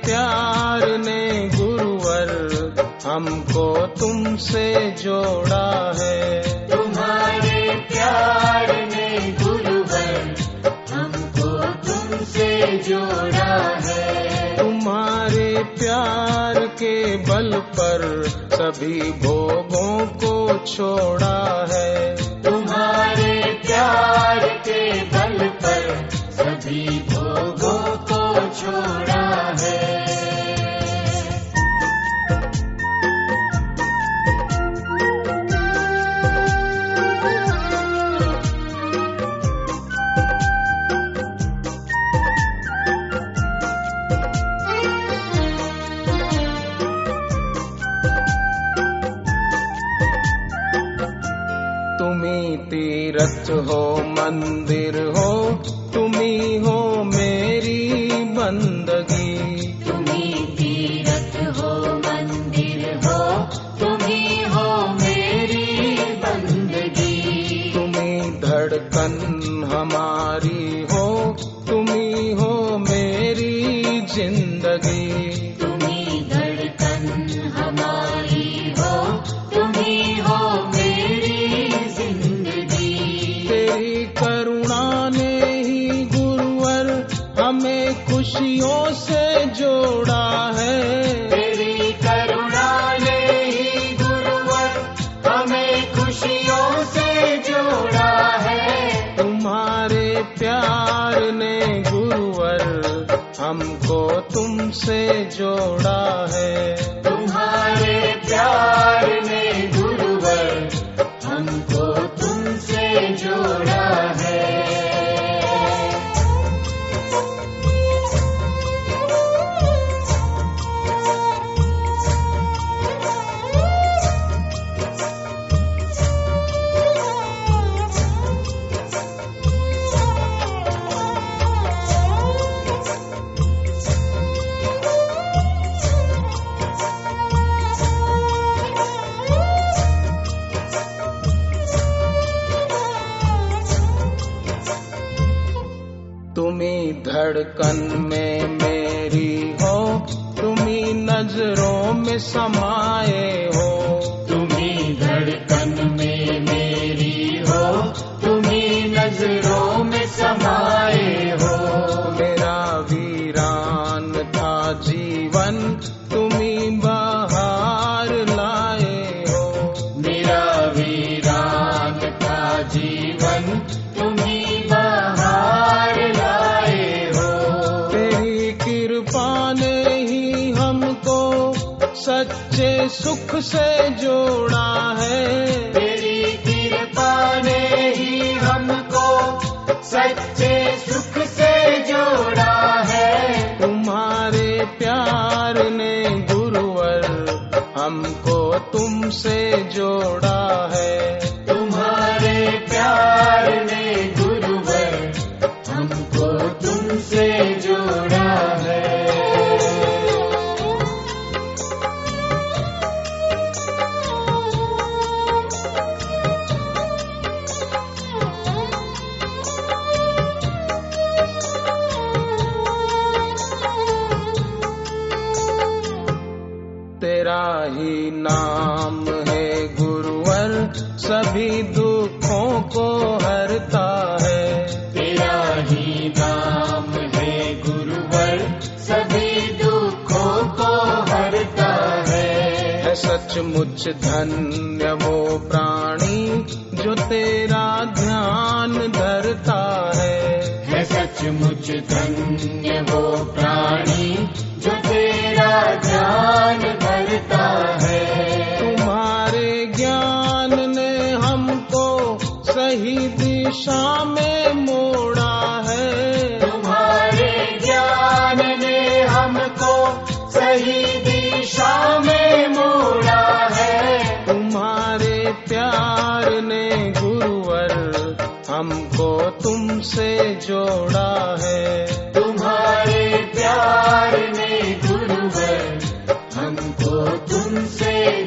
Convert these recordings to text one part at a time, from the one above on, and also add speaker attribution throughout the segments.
Speaker 1: प्यार ने गुरुवर हमको तुमसे जोड़ा है।
Speaker 2: तुम्हारे प्यार ने गुरुवर हमको तुमसे जोड़ा है।
Speaker 1: तुम्हारे प्यार के बल पर सभी भोगों को छोड़ा है।
Speaker 2: तुम्हारे प्यार के बल पर सभी भोगों छोड़ा
Speaker 1: तीरथ हो मंदिर हो तुमसे जोड़ा है।
Speaker 2: तुम्हारे प्यार ने गुरुवर हमको तुमसे जोड़ा है।
Speaker 1: तुम्ही धड़कन में मेरी हो। तुम्ही नज़रों में समाए हो।
Speaker 2: तुम्ही धड़कन में मेरी हो। तुम्ही नज़रों में समाए हो।
Speaker 1: मेरा वीरान था जीवन सच्चे सुख से जोड़ा है।
Speaker 2: तेरी कृपा ने ही हमको सच्चे सुख से जोड़ा है।
Speaker 1: तुम्हारे प्यार ने गुरुवर हमको तुमसे जोड़ा है।
Speaker 2: ही
Speaker 1: नाम है गुरुवर सभी दुखों को हरता है।
Speaker 2: तेरा ही नाम है गुरुवर सभी दुखों को हरता है।
Speaker 1: है सचमुच धन्य वो प्राणी जो तेरा ध्यान धरता है।
Speaker 2: है सचमुच धन्य वो प्राणी जो भरता है।
Speaker 1: तुम्हारे ज्ञान ने हमको सही दिशा में मोड़ा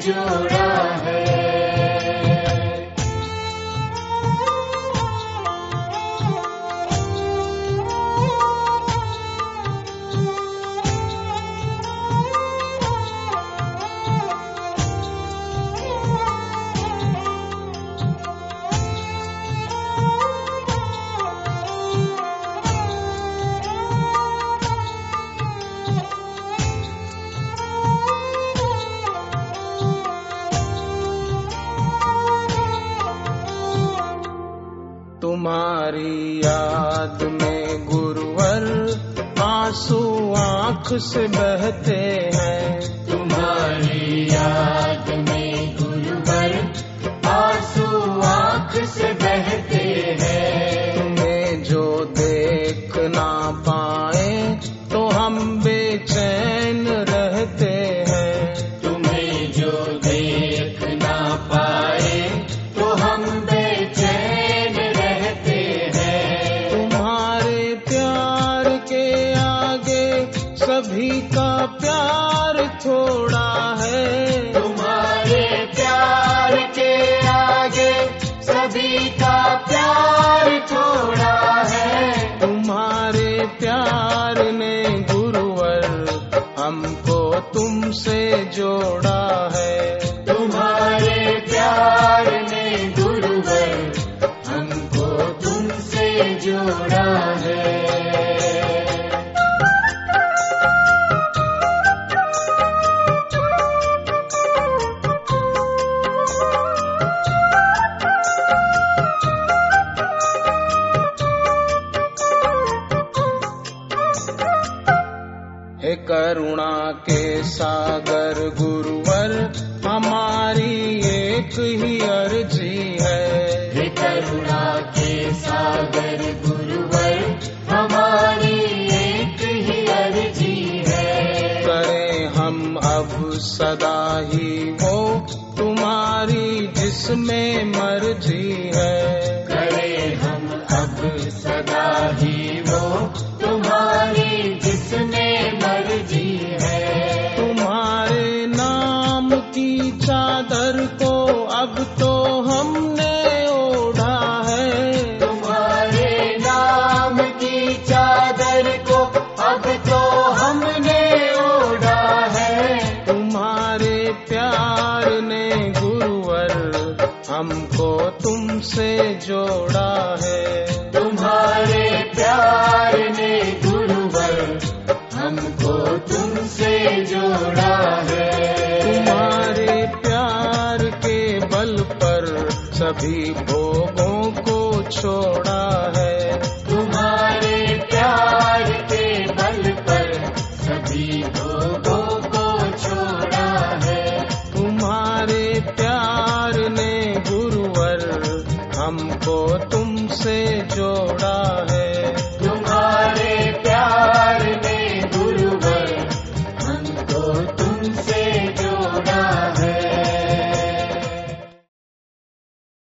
Speaker 1: जोड़ा है। याद में गुरुवर आँसू आँख से बहते हैं।
Speaker 2: तुम्हारी याद
Speaker 1: करुणा के सागर गुरुवर हमारी एक ही अर्जी है।
Speaker 2: हे करुणा के सागर गुरुवर हमारी एक ही अर्जी है।
Speaker 1: करें हम अब सदा ही वो तुम्हारी जिसमें मर्ज़ी है।
Speaker 2: करें हम अब सदा ही वो मर्ज़ी है।
Speaker 1: तुम्हारे नाम की चादर को अब तो हमने ओढ़ा है।
Speaker 2: तुम्हारे नाम की चादर को अब तो हमने ओढ़ा है।
Speaker 1: तुम्हारे प्यार ने गुरुवर हमको तुमसे जोड़ा सभी भोगों को छोड़ा है।
Speaker 2: तुम्हारे प्यार के बल पर सभी भोगों को छोड़ा है।
Speaker 1: तुम्हारे प्यार ने गुरुवर हमको तुमसे जोड़ा